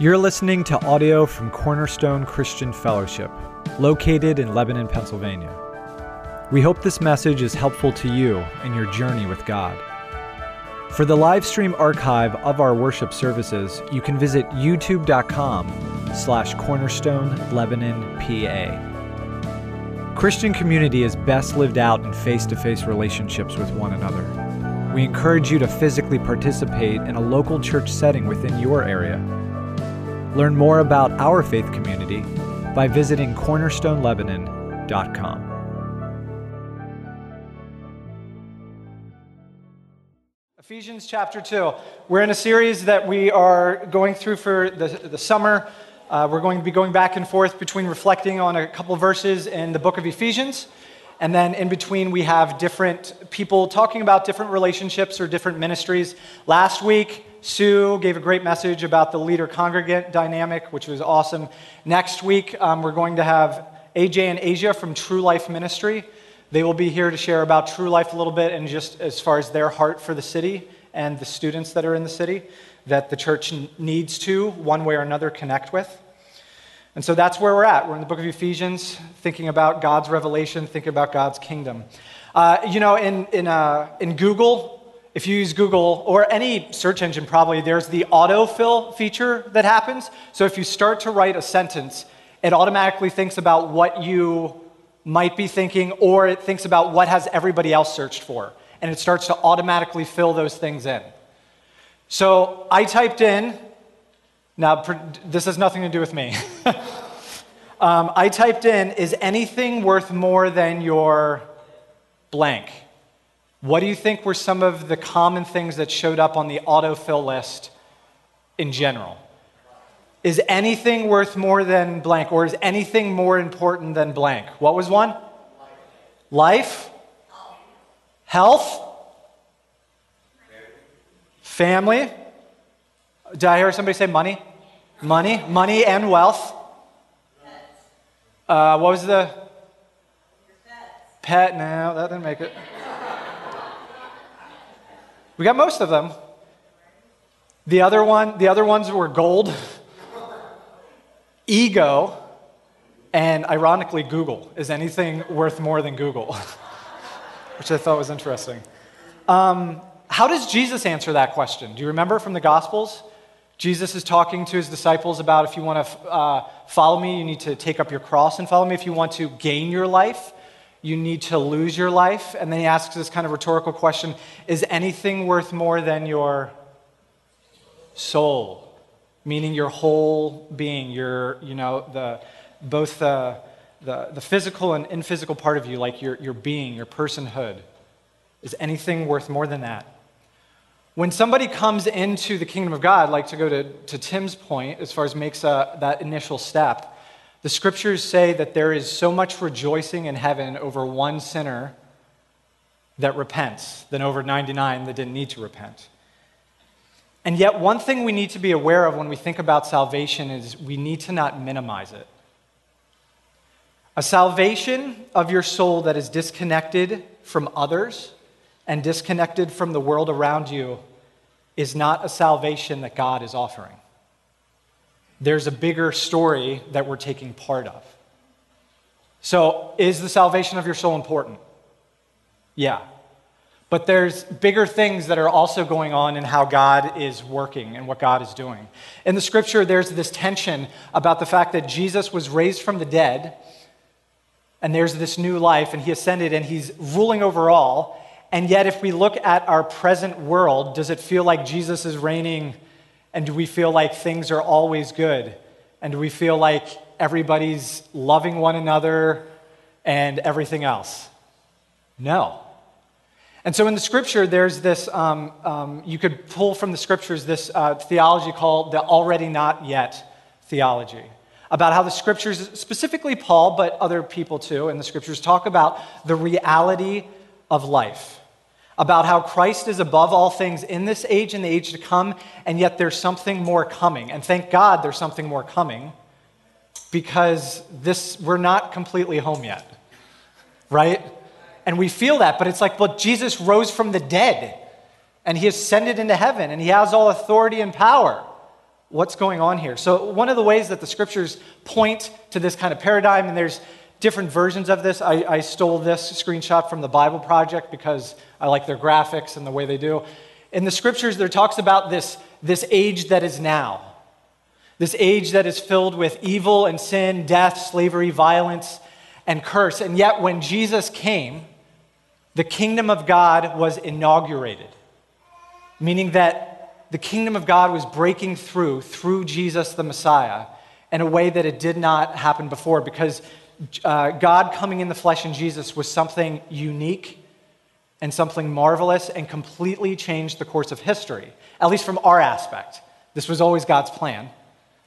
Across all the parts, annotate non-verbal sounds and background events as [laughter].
You're listening to audio from Cornerstone Christian Fellowship, located in Lebanon, Pennsylvania. We hope this message is helpful to you in your journey with God. For the live stream archive of our worship services, you can visit youtube.com slash cornerstone Lebanon PA. Christian community is best lived out in face-to-face relationships with one another. We encourage you to physically participate in a local church setting within your area. Learn more about our faith community by visiting cornerstonelebanon.com. Ephesians chapter 2. We're in a series that we are going through for the, the summer. Uh, we're going to be going back and forth between reflecting on a couple verses in the book of Ephesians. And then in between, we have different people talking about different relationships or different ministries. Last week, Sue gave a great message about the leader congregant dynamic, which was awesome. Next week, um, we're going to have AJ and Asia from True Life Ministry. They will be here to share about True Life a little bit and just as far as their heart for the city and the students that are in the city that the church needs to, one way or another, connect with. And so that's where we're at. We're in the book of Ephesians, thinking about God's revelation, thinking about God's kingdom. Uh, you know, in, in, uh, in Google, if you use Google or any search engine, probably there's the autofill feature that happens. So if you start to write a sentence, it automatically thinks about what you might be thinking, or it thinks about what has everybody else searched for, and it starts to automatically fill those things in. So I typed in, now this has nothing to do with me. [laughs] um, I typed in, is anything worth more than your blank? What do you think were some of the common things that showed up on the autofill list in general? Is anything worth more than blank, or is anything more important than blank? What was one? Life? Health? Family? Did I hear somebody say money? Money? Money and wealth? Uh, what was the? Pet. No, that didn't make it. We got most of them. The other one, the other ones were gold [laughs] ego, and ironically, Google. Is anything worth more than Google? [laughs] Which I thought was interesting. Um, how does Jesus answer that question? Do you remember from the Gospels? Jesus is talking to his disciples about if you want to uh, follow me, you need to take up your cross and follow me. If you want to gain your life, you need to lose your life. And then he asks this kind of rhetorical question Is anything worth more than your soul? meaning your whole being, your, you know, the, both the, the, the physical and in physical part of you, like your, your being, your personhood. Is anything worth more than that? When somebody comes into the kingdom of God, like to go to, to Tim's point, as far as makes a, that initial step, the scriptures say that there is so much rejoicing in heaven over one sinner that repents than over 99 that didn't need to repent. And yet, one thing we need to be aware of when we think about salvation is we need to not minimize it. A salvation of your soul that is disconnected from others and disconnected from the world around you is not a salvation that God is offering. There's a bigger story that we're taking part of. So, is the salvation of your soul important? Yeah. But there's bigger things that are also going on in how God is working and what God is doing. In the scripture, there's this tension about the fact that Jesus was raised from the dead, and there's this new life, and he ascended, and he's ruling over all. And yet, if we look at our present world, does it feel like Jesus is reigning? And do we feel like things are always good? And do we feel like everybody's loving one another and everything else? No. And so in the scripture, there's this, um, um, you could pull from the scriptures this uh, theology called the already not yet theology. About how the scriptures, specifically Paul, but other people too in the scriptures, talk about the reality of life. About how Christ is above all things in this age and the age to come, and yet there's something more coming. And thank God there's something more coming because this, we're not completely home yet, right? And we feel that, but it's like, but Jesus rose from the dead and he ascended into heaven and he has all authority and power. what's going on here? So, one of the ways that the scriptures point to this kind of paradigm, and there's different versions of this. I, I stole this screenshot from the Bible Project because I like their graphics and the way they do. In the scriptures, there talks about this, this age that is now. This age that is filled with evil and sin, death, slavery, violence, and curse. And yet, when Jesus came, the kingdom of God was inaugurated, meaning that the kingdom of God was breaking through through Jesus the Messiah in a way that it did not happen before because uh, God coming in the flesh in Jesus was something unique and something marvelous and completely changed the course of history, at least from our aspect. This was always God's plan,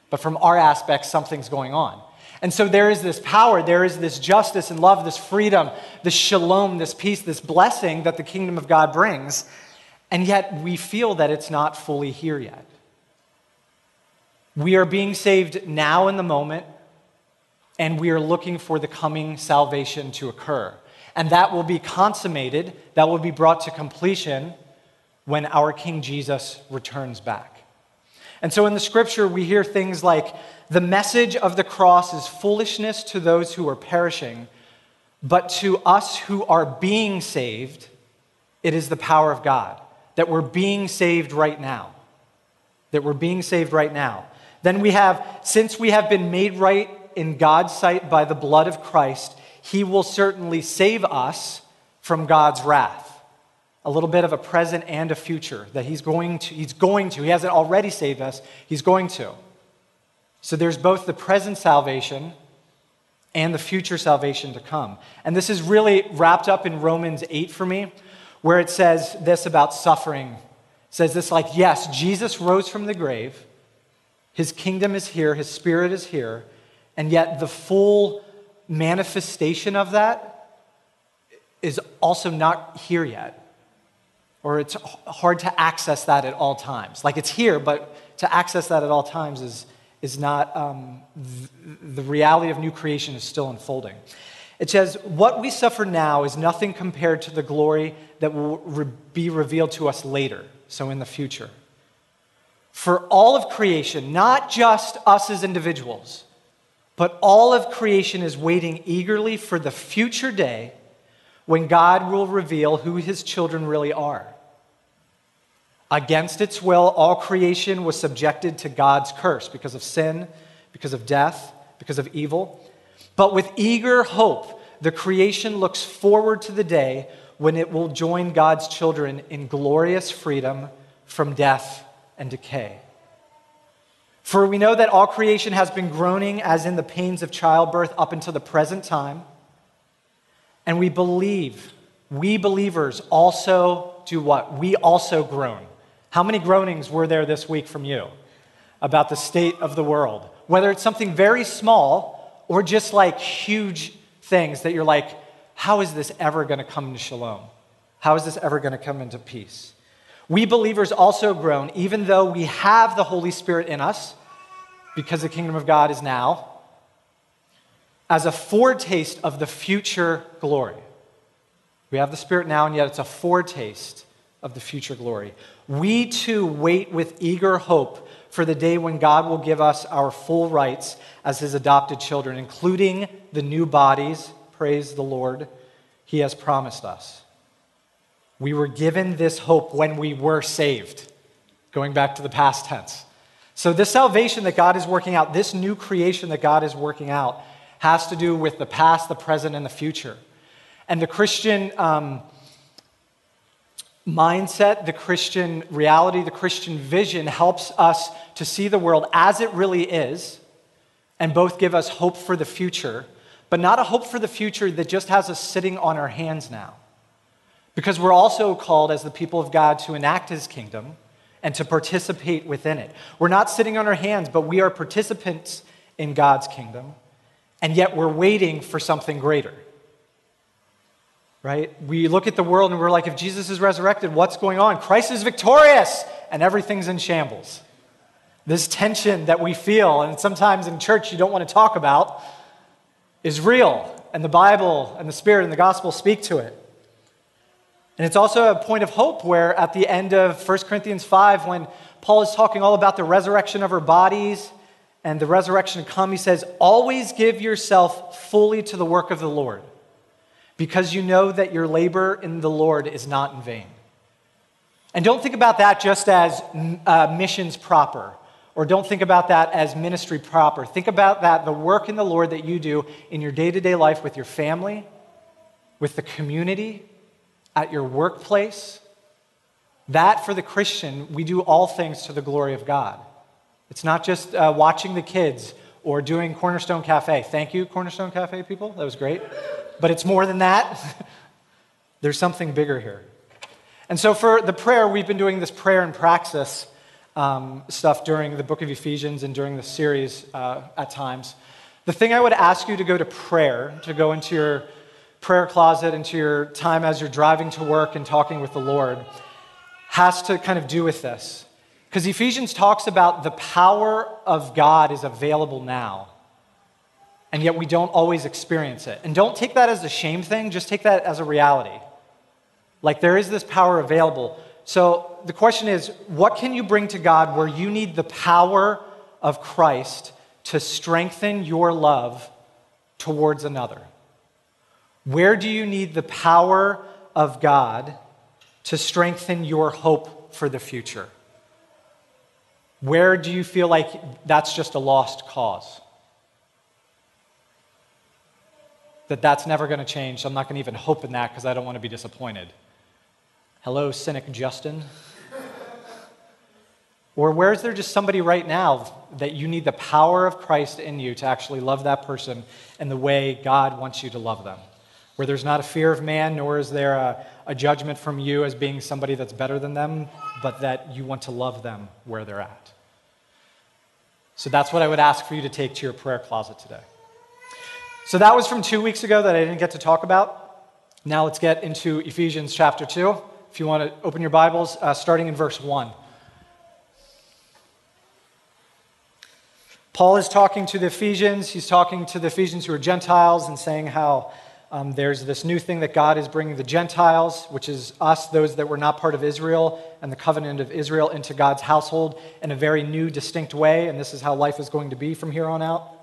but from our aspect, something's going on. And so there is this power, there is this justice and love, this freedom, this shalom, this peace, this blessing that the kingdom of God brings. And yet we feel that it's not fully here yet. We are being saved now in the moment, and we are looking for the coming salvation to occur. And that will be consummated, that will be brought to completion when our King Jesus returns back. And so in the scripture, we hear things like the message of the cross is foolishness to those who are perishing, but to us who are being saved, it is the power of God. That we're being saved right now. That we're being saved right now. Then we have, since we have been made right in God's sight by the blood of Christ, he will certainly save us from God's wrath. A little bit of a present and a future that he's going to he's going to he hasn't already saved us he's going to. So there's both the present salvation and the future salvation to come. And this is really wrapped up in romans 8 for me where it says this about suffering. It says this like yes jesus rose from the grave. His kingdom is here. His spirit is here and yet the full manifestation of that is also not here yet or it's hard to access that at all times. Like it's here, but to access that at all times is, is not, um, th- the reality of new creation is still unfolding. It says, What we suffer now is nothing compared to the glory that will re- be revealed to us later, so in the future. For all of creation, not just us as individuals, but all of creation is waiting eagerly for the future day when God will reveal who his children really are. Against its will, all creation was subjected to God's curse because of sin, because of death, because of evil. But with eager hope, the creation looks forward to the day when it will join God's children in glorious freedom from death and decay. For we know that all creation has been groaning as in the pains of childbirth up until the present time. And we believe, we believers also do what? We also groan. How many groanings were there this week from you about the state of the world? Whether it's something very small or just like huge things that you're like, how is this ever going to come to shalom? How is this ever going to come into peace? We believers also groan, even though we have the Holy Spirit in us, because the kingdom of God is now as a foretaste of the future glory. We have the Spirit now, and yet it's a foretaste of the future glory. We too wait with eager hope for the day when God will give us our full rights as His adopted children, including the new bodies, praise the Lord, He has promised us. We were given this hope when we were saved, going back to the past tense. So, this salvation that God is working out, this new creation that God is working out, has to do with the past, the present, and the future. And the Christian um, mindset, the Christian reality, the Christian vision helps us to see the world as it really is and both give us hope for the future, but not a hope for the future that just has us sitting on our hands now. Because we're also called as the people of God to enact his kingdom and to participate within it. We're not sitting on our hands, but we are participants in God's kingdom and yet we're waiting for something greater. Right? We look at the world and we're like, if Jesus is resurrected, what's going on? Christ is victorious and everything's in shambles. This tension that we feel, and sometimes in church you don't want to talk about, is real. And the Bible and the Spirit and the gospel speak to it. And it's also a point of hope where at the end of 1 Corinthians 5, when Paul is talking all about the resurrection of our bodies and the resurrection to come. He says, Always give yourself fully to the work of the Lord, because you know that your labor in the Lord is not in vain. And don't think about that just as uh, missions proper, or don't think about that as ministry proper. Think about that, the work in the Lord that you do in your day to day life with your family, with the community, at your workplace. That, for the Christian, we do all things to the glory of God. It's not just uh, watching the kids or doing Cornerstone Cafe. Thank you, Cornerstone Cafe people. That was great. But it's more than that. [laughs] There's something bigger here. And so, for the prayer, we've been doing this prayer and praxis um, stuff during the book of Ephesians and during the series uh, at times. The thing I would ask you to go to prayer, to go into your prayer closet, into your time as you're driving to work and talking with the Lord, has to kind of do with this. Because Ephesians talks about the power of God is available now, and yet we don't always experience it. And don't take that as a shame thing, just take that as a reality. Like there is this power available. So the question is what can you bring to God where you need the power of Christ to strengthen your love towards another? Where do you need the power of God to strengthen your hope for the future? Where do you feel like that's just a lost cause? That that's never going to change. I'm not going to even hope in that because I don't want to be disappointed. Hello, cynic Justin. or where is there just somebody right now that you need the power of Christ in you to actually love that person in the way God wants you to love them? Where there's not a fear of man, nor is there a, a judgment from you as being somebody that's better than them, but that you want to love them where they're at. So that's what I would ask for you to take to your prayer closet today. So that was from two weeks ago that I didn't get to talk about. Now let's get into Ephesians chapter 2. If you want to open your Bibles, uh, starting in verse 1. Paul is talking to the Ephesians. He's talking to the Ephesians who are Gentiles and saying how um, there's this new thing that God is bringing the Gentiles, which is us, those that were not part of Israel and the covenant of Israel, into God's household in a very new, distinct way. And this is how life is going to be from here on out.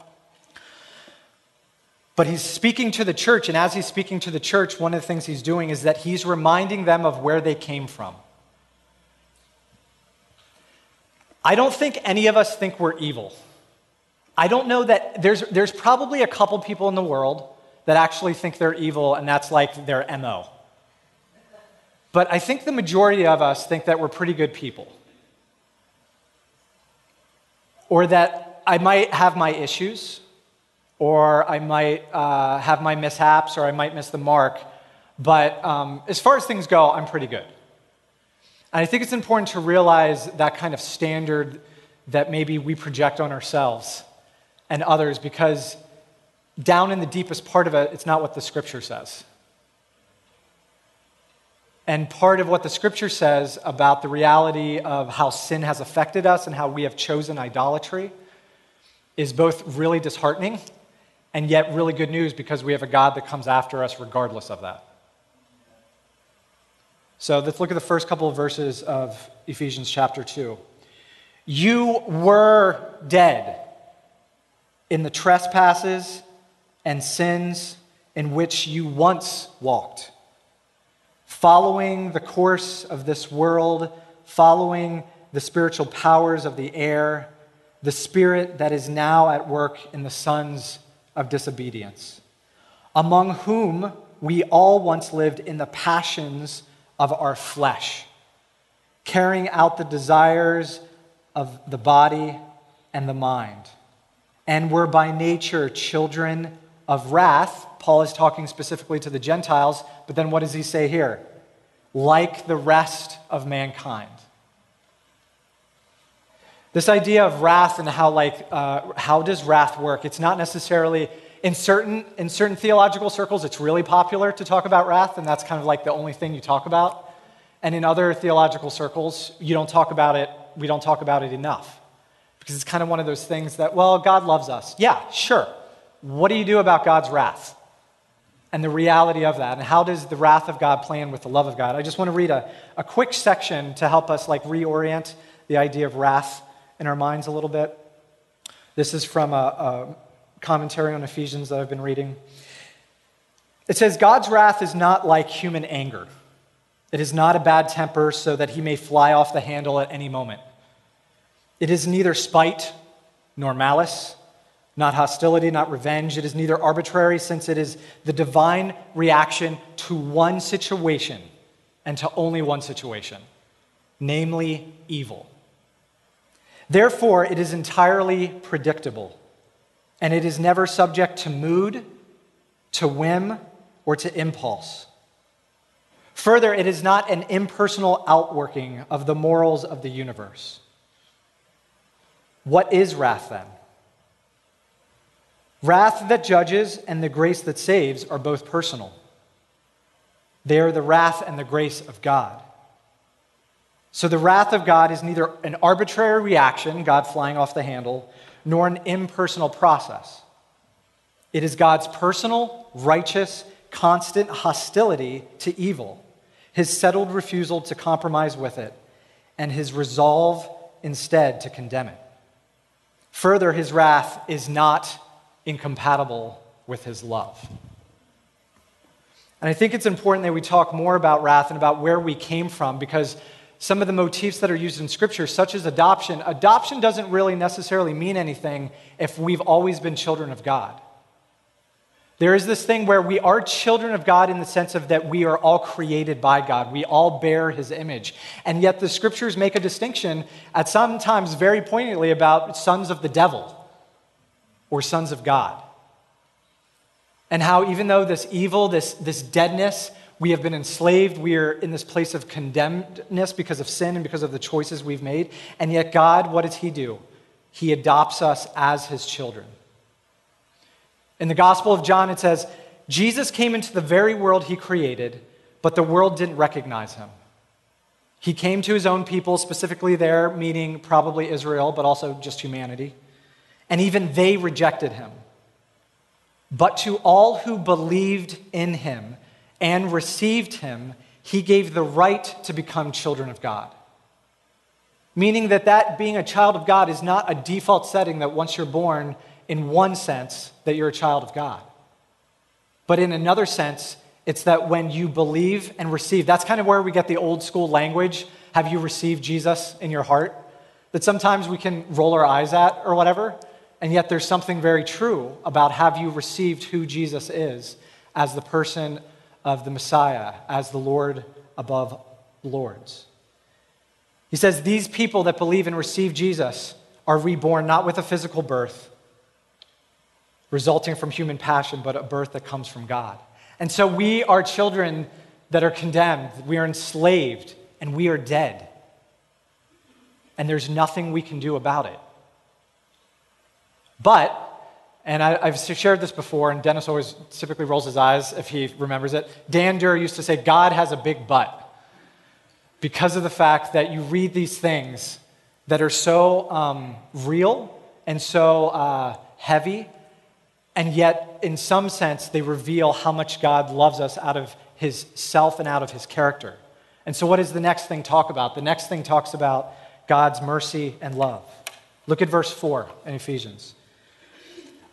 But he's speaking to the church, and as he's speaking to the church, one of the things he's doing is that he's reminding them of where they came from. I don't think any of us think we're evil. I don't know that there's, there's probably a couple people in the world that actually think they're evil and that's like their MO. But I think the majority of us think that we're pretty good people. Or that I might have my issues, or I might uh, have my mishaps, or I might miss the mark. But um, as far as things go, I'm pretty good. And I think it's important to realize that kind of standard that maybe we project on ourselves and others because down in the deepest part of it, it's not what the scripture says. And part of what the scripture says about the reality of how sin has affected us and how we have chosen idolatry is both really disheartening and yet really good news because we have a God that comes after us regardless of that. So let's look at the first couple of verses of Ephesians chapter 2. You were dead in the trespasses and sins in which you once walked, following the course of this world, following the spiritual powers of the air, the spirit that is now at work in the sons of disobedience, among whom we all once lived in the passions of our flesh, carrying out the desires of the body and the mind, and were by nature children of wrath. Paul is talking specifically to the Gentiles, but then what does he say here? Like the rest of mankind. This idea of wrath and how, like, uh, how does wrath work? It's not necessarily in certain in certain theological circles. It's really popular to talk about wrath, and that's kind of like the only thing you talk about. And in other theological circles, you don't talk about it. We don't talk about it enough because it's kind of one of those things that, well, God loves us. Yeah, sure. What do you do about God's wrath? And the reality of that, and how does the wrath of God play in with the love of God? I just want to read a, a quick section to help us like reorient the idea of wrath in our minds a little bit. This is from a, a commentary on Ephesians that I've been reading. It says, God's wrath is not like human anger. It is not a bad temper so that he may fly off the handle at any moment. It is neither spite nor malice, not hostility, not revenge. It is neither arbitrary, since it is the divine reaction to one situation and to only one situation, namely evil. Therefore, it is entirely predictable, and it is never subject to mood, to whim, or to impulse. Further, it is not an impersonal outworking of the morals of the universe. What is wrath then? Wrath that judges and the grace that saves are both personal. They are the wrath and the grace of God. So the wrath of God is neither an arbitrary reaction, God flying off the handle, nor an impersonal process. It is God's personal, righteous, constant hostility to evil, his settled refusal to compromise with it, and his resolve instead to condemn it. Further, his wrath is not incompatible with his love. And I think it's important that we talk more about wrath and about where we came from because some of the motifs that are used in Scripture, such as adoption, adoption doesn't really necessarily mean anything if we've always been children of God. There is this thing where we are children of God in the sense of that we are all created by God. We all bear his image. And yet the scriptures make a distinction at sometimes very poignantly about sons of the devil or sons of God. And how even though this evil, this, this deadness, we have been enslaved, we are in this place of condemnedness because of sin and because of the choices we've made. And yet God, what does he do? He adopts us as his children. In the Gospel of John, it says, Jesus came into the very world he created, but the world didn't recognize him. He came to his own people, specifically there, meaning probably Israel, but also just humanity. And even they rejected him. But to all who believed in him and received him, he gave the right to become children of God. Meaning that that being a child of God is not a default setting that once you're born, in one sense, that you're a child of God. But in another sense, it's that when you believe and receive, that's kind of where we get the old school language have you received Jesus in your heart? That sometimes we can roll our eyes at or whatever, and yet there's something very true about have you received who Jesus is as the person of the Messiah, as the Lord above lords. He says, These people that believe and receive Jesus are reborn not with a physical birth resulting from human passion, but a birth that comes from God. And so we are children that are condemned, we are enslaved, and we are dead. And there's nothing we can do about it. But, and I, have shared this before, and Dennis always typically rolls his eyes if he remembers it. Dan Durr used to say, God has a big butt. Because of the fact that you read these things that are so um, real and so uh, heavy and yet, in some sense, they reveal how much God loves us out of his self and out of his character. And so, what does the next thing talk about? The next thing talks about God's mercy and love. Look at verse 4 in Ephesians.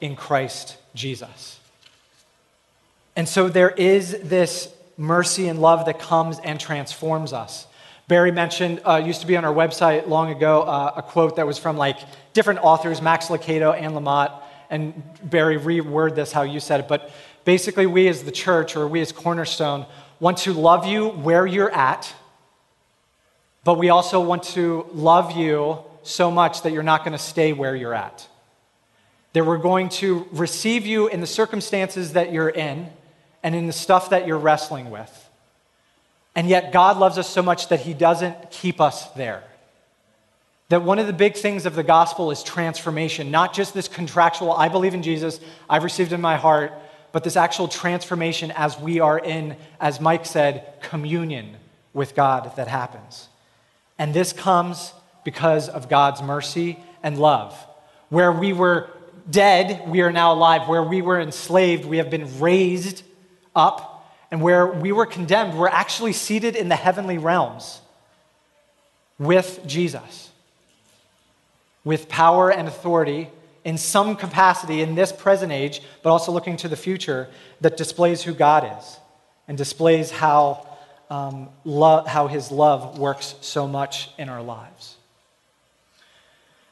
in Christ Jesus. And so there is this mercy and love that comes and transforms us. Barry mentioned, uh, used to be on our website long ago, uh, a quote that was from like different authors, Max Lucado, and Lamott, and Barry, reword this how you said it, but basically, we as the church or we as Cornerstone want to love you where you're at, but we also want to love you so much that you're not going to stay where you're at. That we're going to receive you in the circumstances that you're in and in the stuff that you're wrestling with. And yet, God loves us so much that He doesn't keep us there. That one of the big things of the gospel is transformation, not just this contractual, I believe in Jesus, I've received in my heart, but this actual transformation as we are in, as Mike said, communion with God that happens. And this comes because of God's mercy and love. Where we were dead, we are now alive. Where we were enslaved, we have been raised up. And where we were condemned, we're actually seated in the heavenly realms with Jesus, with power and authority in some capacity in this present age, but also looking to the future that displays who God is and displays how, um, lo- how his love works so much in our lives.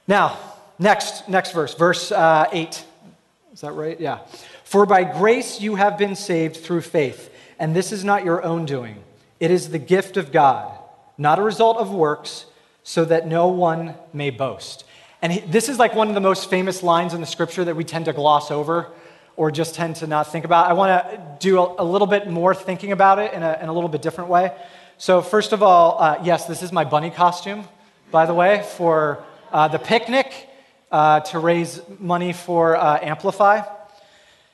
Now, next, next verse, verse uh, 8. Is that right? Yeah. For by grace you have been saved through faith, and this is not your own doing. It is the gift of God, not a result of works, so that no one may boast. And he, this is like one of the most famous lines in the scripture that we tend to gloss over or just tend to not think about. I want to do a, a, little bit more thinking about it in a, in a little bit different way. So, first of all, uh, yes, this is my bunny costume, by the way, for uh, the picnic uh, to raise money for uh, Amplify.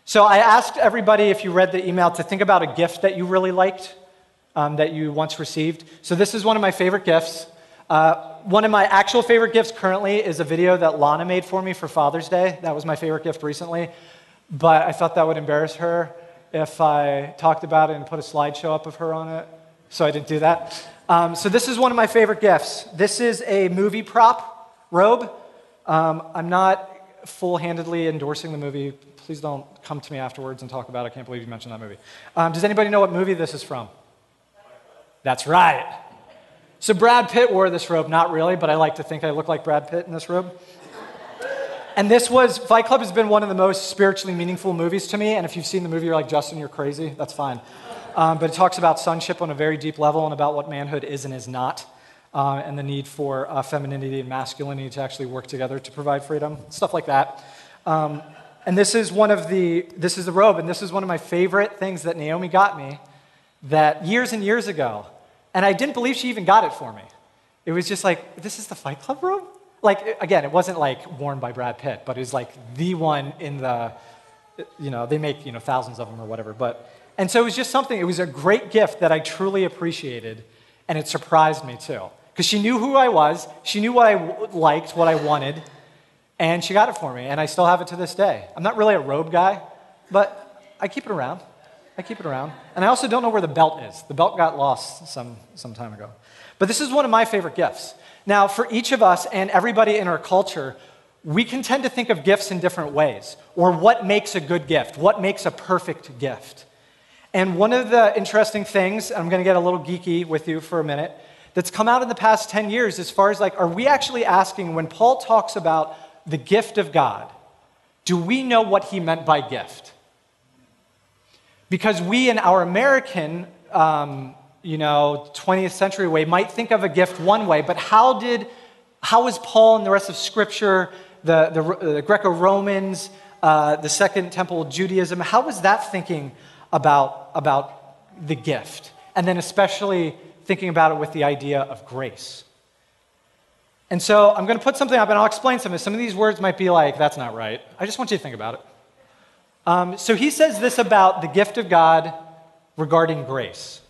So, I asked everybody, if you read the email, to think about a gift that you really liked um, that you once received. So, this is one of my favorite gifts. Uh, one of my actual favorite gifts currently is a video that Lana made for me for Father's Day. That was my favorite gift recently. But I thought that would embarrass her if I talked about it and put a slideshow up of her on it. So I didn't do that. Um, so this is one of my favorite gifts. This is a movie prop robe. Um, I'm not full handedly endorsing the movie. Please don't come to me afterwards and talk about it. I can't believe you mentioned that movie. Um, does anybody know what movie this is from? That's right. So Brad Pitt wore this robe, not really, but I like to think I look like Brad Pitt in this robe. And this was, Fight Club has been one of the most spiritually meaningful movies to me. And if you've seen the movie, you're like, Justin, you're crazy. That's fine. Um, but it talks about sonship on a very deep level and about what manhood is and is not, uh, and the need for uh, femininity and masculinity to actually work together to provide freedom, stuff like that. Um, and this is one of the, this is the robe, and this is one of my favorite things that Naomi got me that years and years ago and I didn't believe she even got it for me. It was just like, this is the Fight Club robe? Like, again, it wasn't like worn by Brad Pitt, but it was like the one in the, you know, they make, you know, thousands of them or whatever. But, and so it was just something, it was a great gift that I truly appreciated, and it surprised me too. Because she knew who I was, she knew what I liked, what I wanted, and she got it for me, and I still have it to this day. I'm not really a robe guy, but I keep it around. I keep it around. And I also don't know where the belt is. The belt got lost some, some time ago. But this is one of my favorite gifts. Now, for each of us and everybody in our culture, we can tend to think of gifts in different ways, or what makes a good gift, what makes a perfect gift. And one of the interesting things, I'm going to get a little geeky with you for a minute, that's come out in the past 10 years as far as like, are we actually asking when Paul talks about the gift of God, do we know what he meant by gift? Because we, in our American, um, you know, 20th century way, might think of a gift one way, but how did, how was Paul and the rest of Scripture, the, the, the Greco Romans, uh, the Second Temple Judaism, how was that thinking about, about the gift? And then, especially thinking about it with the idea of grace. And so, I'm going to put something up and I'll explain some of this. Some of these words might be like, that's not right. I just want you to think about it. Um, so he says this about the gift of God regarding grace.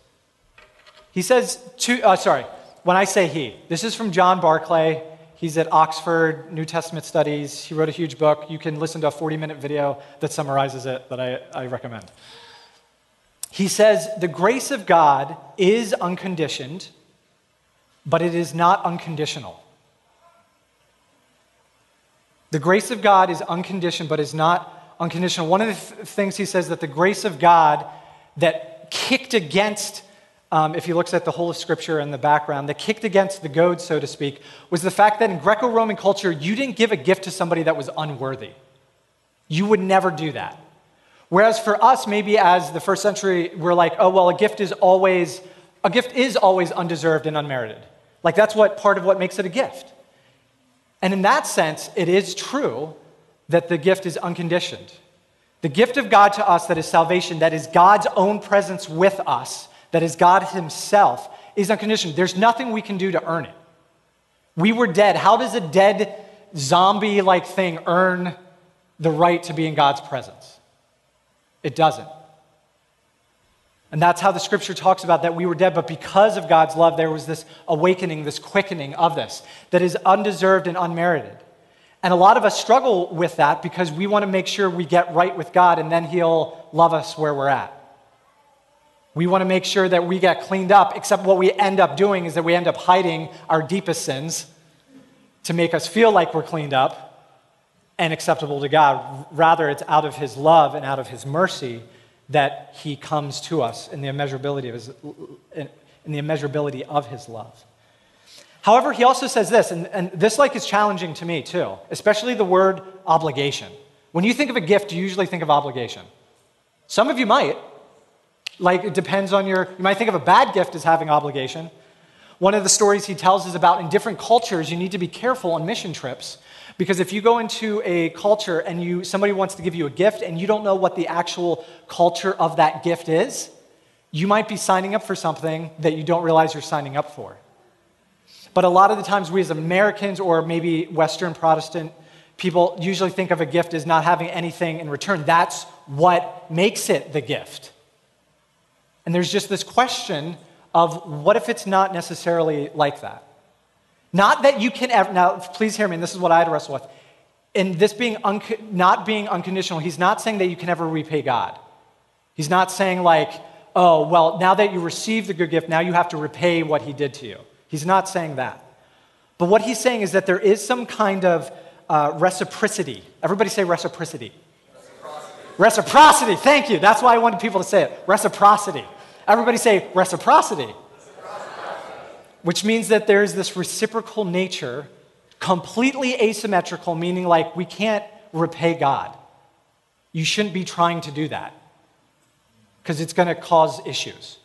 He says, to, uh, sorry, when I say he, this is from John Barclay. He's at Oxford New Testament Studies. He wrote a huge book. You can listen to a 40 minute video that summarizes it that I, I recommend. He says, The grace of God is unconditioned, but it is not unconditional. The grace of God is unconditioned, but is not unconditional. One of the th- things he says that the grace of God that kicked against, um, if he looks at the whole of Scripture and the background, that kicked against the goad, so to speak, was the fact that in Greco Roman culture, you didn't give a gift to somebody that was unworthy. You would never do that. Whereas for us, maybe as the first century, we're like, oh, well, a gift is always, a gift is always undeserved and unmerited. Like that's what part of what makes it a gift. And in that sense, it is true that the gift is unconditioned. The gift of God to us that is salvation, that is God's own presence with us, that is God Himself, is unconditioned. There's nothing we can do to earn it. We were dead. How does a dead zombie like thing earn the right to be in God's presence? It doesn't. And that's how the scripture talks about that we were dead, but because of God's love, there was this awakening, this quickening of this that is undeserved and unmerited. And a lot of us struggle with that because we want to make sure we get right with God and then He'll love us where we're at. We want to make sure that we get cleaned up, except what we end up doing is that we end up hiding our deepest sins to make us feel like we're cleaned up and acceptable to God. Rather, it's out of His love and out of His mercy that He comes to us in the immeasurability of His, in the immeasurability of his love. However, he also says this, and, and this like is challenging to me too, especially the word obligation. When you think of a gift, you usually think of obligation. Some of you might. Like, it depends on your, you might think of a bad gift as having obligation. One of the stories he tells is about in different cultures, you need to be careful on mission trips because if you go into a culture and you, somebody wants to give you a gift and you don't know what the actual culture of that gift is, you might be signing up for something that you don't realize you're signing up for. But a lot of the times, we as Americans or maybe Western Protestant people usually think of a gift as not having anything in return. That's what makes it the gift. And there's just this question of what if it's not necessarily like that? Not that you can ever, now please hear me, and this is what I had to wrestle with. In this being un, not being unconditional, he's not saying that you can ever repay God. He's not saying, like, oh, well, now that you received the good gift, now you have to repay what he did to you. He's not saying that. But what he's saying is that there is some kind of uh, reciprocity. Everybody say reciprocity. Reciprocity. Reciprocity, thank you. That's why I wanted people to say it. Reciprocity. Everybody say reciprocity. Which means that there's this reciprocal nature, completely asymmetrical, meaning like we can't repay God. You shouldn't be trying to do that because it's going to cause issues.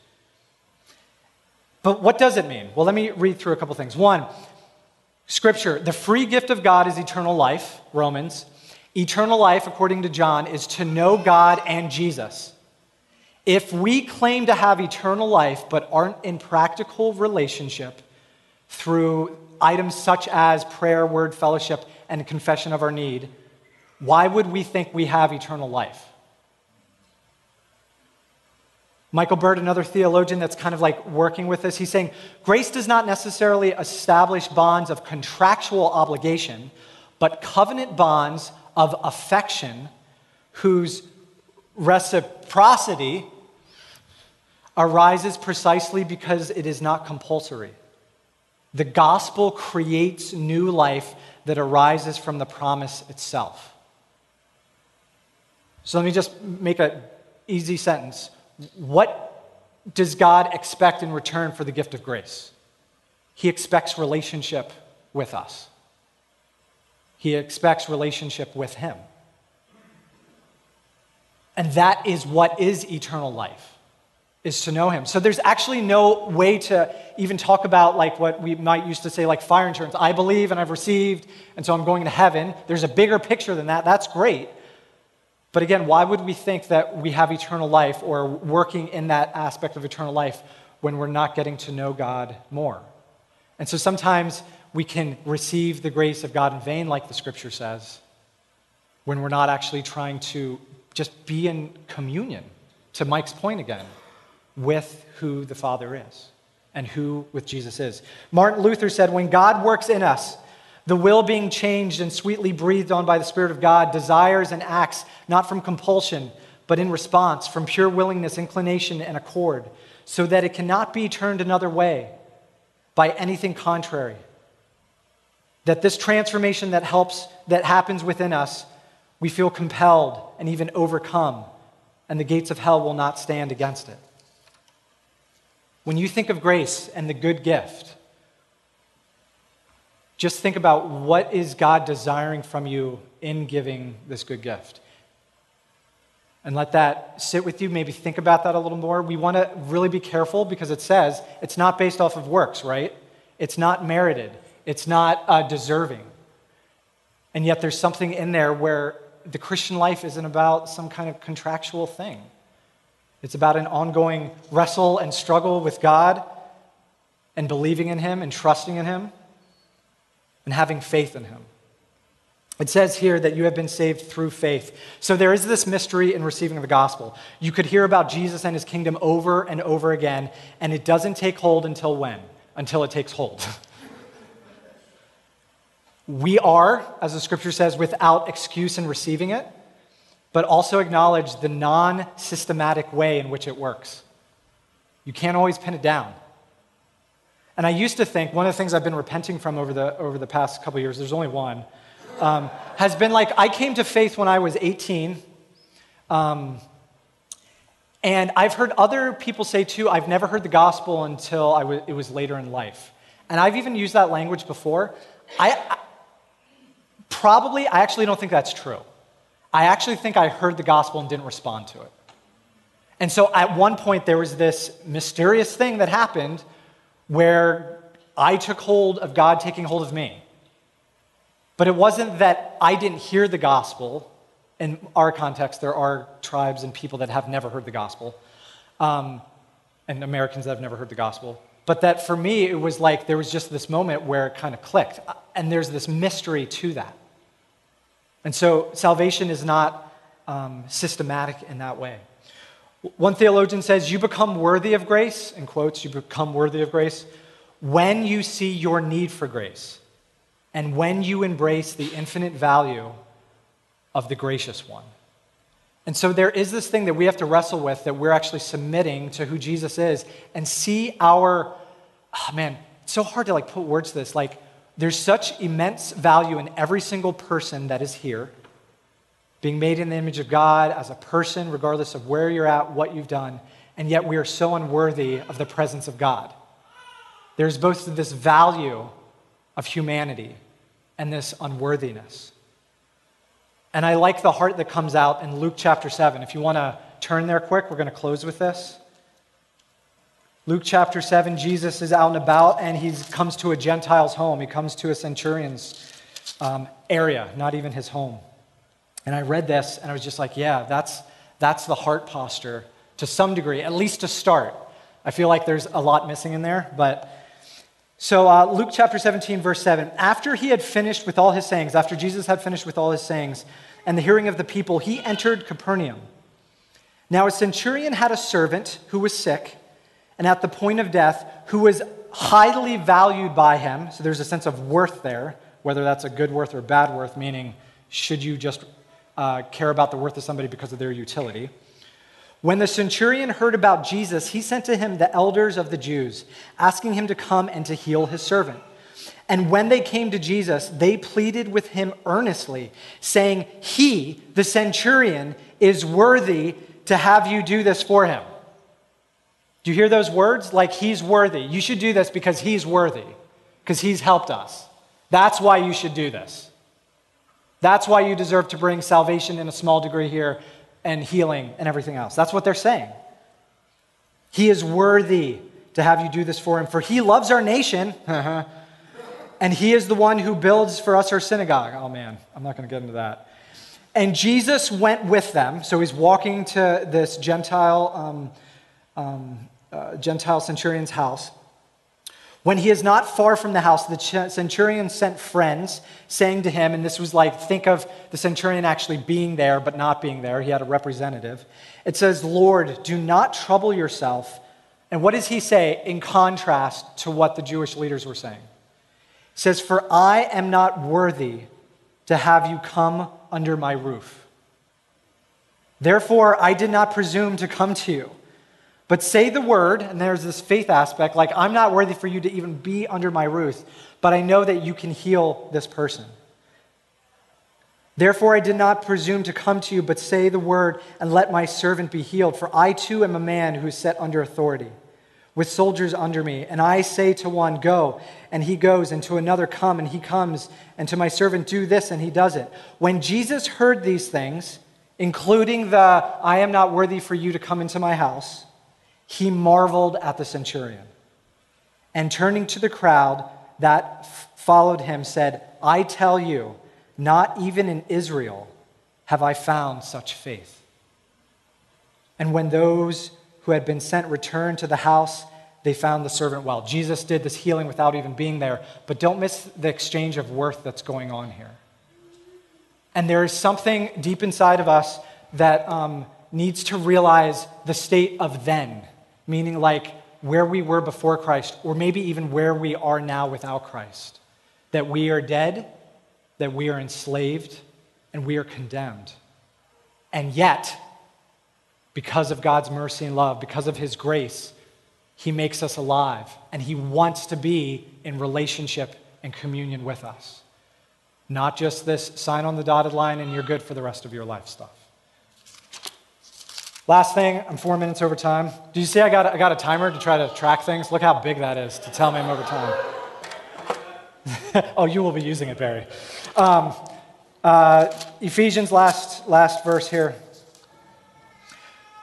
But what does it mean? Well, let me read through a couple things. One, Scripture, the free gift of God is eternal life, Romans. Eternal life, according to John, is to know God and Jesus. If we claim to have eternal life but aren't in practical relationship through items such as prayer, word, fellowship, and confession of our need, why would we think we have eternal life? Michael Bird, another theologian that's kind of like working with this, he's saying grace does not necessarily establish bonds of contractual obligation, but covenant bonds of affection whose reciprocity arises precisely because it is not compulsory. The gospel creates new life that arises from the promise itself. So let me just make an easy sentence. What does God expect in return for the gift of grace? He expects relationship with us. He expects relationship with Him. And that is what is eternal life is to know him. So there's actually no way to even talk about like what we might used to say like fire insurance. I believe and I've received and so I'm going to heaven. There's a bigger picture than that. That's great. But again, why would we think that we have eternal life or working in that aspect of eternal life when we're not getting to know God more? And so sometimes we can receive the grace of God in vain like the scripture says when we're not actually trying to just be in communion, to Mike's point again, with who the Father is and who with Jesus is. Martin Luther said, When God works in us, the will being changed and sweetly breathed on by the Spirit of God desires and acts not from compulsion, but in response, from pure willingness, inclination, and accord, so that it cannot be turned another way by anything contrary. That this transformation that helps, that happens within us, we feel compelled and even overcome, and the gates of hell will not stand against it. When you think of grace and the good gift, just think about what is God desiring from you in giving this good gift. And let that sit with you. Maybe think about that a little more. We want to really be careful because it says it's not based off of works, right? It's not merited, it's not uh, deserving. And yet there's something in there where the Christian life isn't about some kind of contractual thing. It's about an ongoing wrestle and struggle with God and believing in Him and trusting in Him. and having faith in him. It says here that you have been saved through faith. So there is this mystery in receiving the gospel. You could hear about Jesus and his kingdom over and over again, and it doesn't take hold until when? Until it takes hold. [laughs] we are, as the scripture says, without excuse in receiving it, but also acknowledge the non systematic way in which it works. You can't always pin it down. And I used to think one of the things I've been repenting from over the, over the past couple years, there's only one um, has been like I came to faith when I was 18. Um, and I've heard other people say too, I've never heard the gospel until it was later in life. And I've even used that language before. I probably, I actually don't think that's true. I actually think I heard the gospel and didn't respond to it. And so at one point, there was this mysterious thing that happened where I took hold of God taking hold of me. But it wasn't that I didn't hear the gospel. In our context, there are tribes and people that have never heard the gospel, um, and Americans that have never heard the gospel. But that for me, it was like there was just this moment where it kind of clicked. And there's this mystery to that. And so salvation is not um, systematic in that way. One theologian says, You become worthy of grace, in quotes, you become worthy of grace when you see your need for grace and when you embrace the infinite value of the gracious one. And so there is this thing that we have to wrestle with that we're actually submitting to who Jesus is and see our, oh man, it's so hard to like put words to this. Like, there's such immense value in every single person that is here, being made in the image of God as a person, regardless of where you're at, what you've done, and yet we are so unworthy of the presence of God. There's both this value of humanity and this unworthiness. And I like the heart that comes out in Luke chapter 7. If you want to turn there quick, we're going to close with this. Luke chapter 7, Jesus is out and about and he comes to a Gentile's home. He comes to a centurion's um, area, not even his home. And I read this and I was just like, yeah, that's, that's the heart posture to some degree, at least to start. I feel like there's a lot missing in there, but so, uh, Luke chapter 17, verse 7. After he had finished with all his sayings, after Jesus had finished with all his sayings and the hearing of the people, he entered Capernaum. Now, a centurion had a servant who was sick and at the point of death, who was highly valued by him. So, there's a sense of worth there, whether that's a good worth or bad worth, meaning, should you just uh, care about the worth of somebody because of their utility? When the centurion heard about Jesus, he sent to him the elders of the Jews, asking him to come and to heal his servant. And when they came to Jesus, they pleaded with him earnestly, saying, He, the centurion, is worthy to have you do this for him. Do you hear those words? Like, he's worthy. You should do this because he's worthy, because he's helped us. That's why you should do this. That's why you deserve to bring salvation in a small degree here and healing and everything else. That's what they're saying. He is worthy to have you do this for him, for he loves our nation, [laughs] and he is the one who builds for us our synagogue. Oh man, I'm not going to get into that. And Jesus went with them, so he's walking to this Gentile, um, um, uh, Gentile centurion's house. When he is not far from the house, the centurion sent friends, saying to him, and this was like, think of the centurion actually being there, but not being there. He had a representative. It says, Lord, do not trouble yourself. And what does he say in contrast to what the Jewish leaders were saying? He says, For I am not worthy to have you come under my roof. Therefore, I did not presume to come to you. But say the word, and there's this faith aspect like, I'm not worthy for you to even be under my roof, but I know that you can heal this person. Therefore, I did not presume to come to you, but say the word, and let my servant be healed. For I too am a man who is set under authority, with soldiers under me. And I say to one, Go, and he goes, and to another, Come, and he comes, and to my servant, Do this, and he does it. When Jesus heard these things, including the, I am not worthy for you to come into my house, he marveled at the centurion. And turning to the crowd that f- followed him, said, I tell you, not even in Israel have I found such faith. And when those who had been sent returned to the house, they found the servant well. Jesus did this healing without even being there, but don't miss the exchange of worth that's going on here. And there is something deep inside of us that um, needs to realize the state of then, meaning like where we were before Christ, or maybe even where we are now without Christ. That we are dead, that we are enslaved, and we are condemned. And yet, because of God's mercy and love, because of His grace, He makes us alive, and He wants to be in relationship and communion with us. Not just this sign on the dotted line and you're good for the rest of your life stuff. Last thing, I'm four minutes over time. Do you see I got, I got a timer to try to track things? Look how big that is to tell me I'm over time. [laughs] oh, you will be using it, Barry. Um, uh, Ephesians, last, last verse here.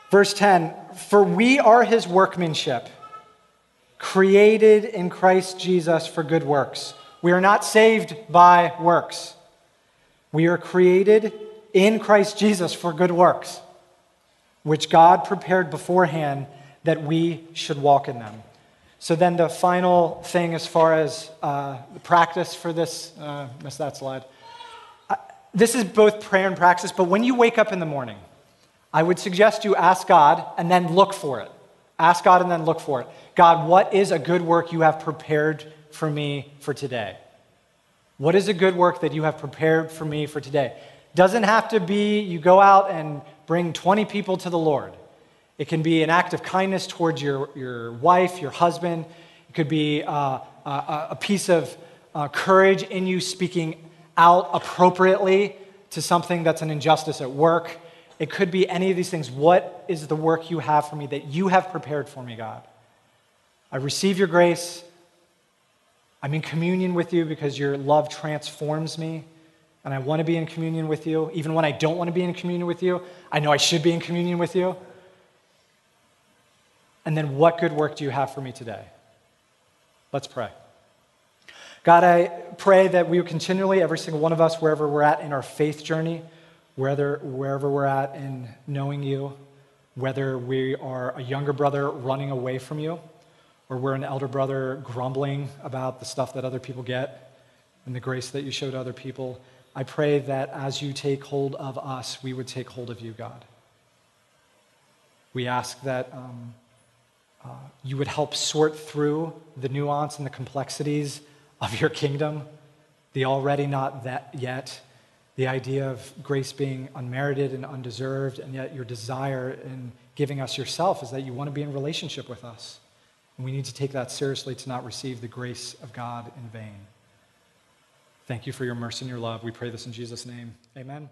Verse 10 For we are his workmanship, created in Christ Jesus for good works. We are not saved by works. We are created in Christ Jesus for good works, which God prepared beforehand that we should walk in them. So, then the final thing as far as uh, the practice for this, uh, missed that slide. Uh, this is both prayer and practice, but when you wake up in the morning, I would suggest you ask God and then look for it. Ask God and then look for it. God, what is a good work you have prepared for me for today? What is a good work that you have prepared for me for today? Doesn't have to be you go out and bring 20 people to the Lord. It can be an act of kindness towards your, your wife, your husband. It could be uh, a, a, piece of uh, courage in you speaking out appropriately to something that's an injustice at work. It could be any of these things. What is the work you have for me that you have prepared for me, God? I receive your grace. I'm in communion with you because your love transforms me. And I want to be in communion with you. Even when I don't want to be in communion with you, I know I should be in communion with you. And then, what good work do you have for me today? Let's pray. God, I pray that we would continually, every single one of us, wherever we're at in our faith journey, whether, wherever we're at in knowing you, whether we are a younger brother running away from you, or we're an elder brother grumbling about the stuff that other people get and the grace that you show to other people, I pray that as you take hold of us, we would take hold of you, God. We ask that um, uh, you would help sort through the nuance and the complexities of your kingdom, the already not that yet, the idea of grace being unmerited and undeserved, and yet your desire in giving us yourself is that you want to be in relationship with us. And we need to take that seriously to not receive the grace of God in vain. Thank you for your mercy and your love. We pray this in Jesus' name. Amen.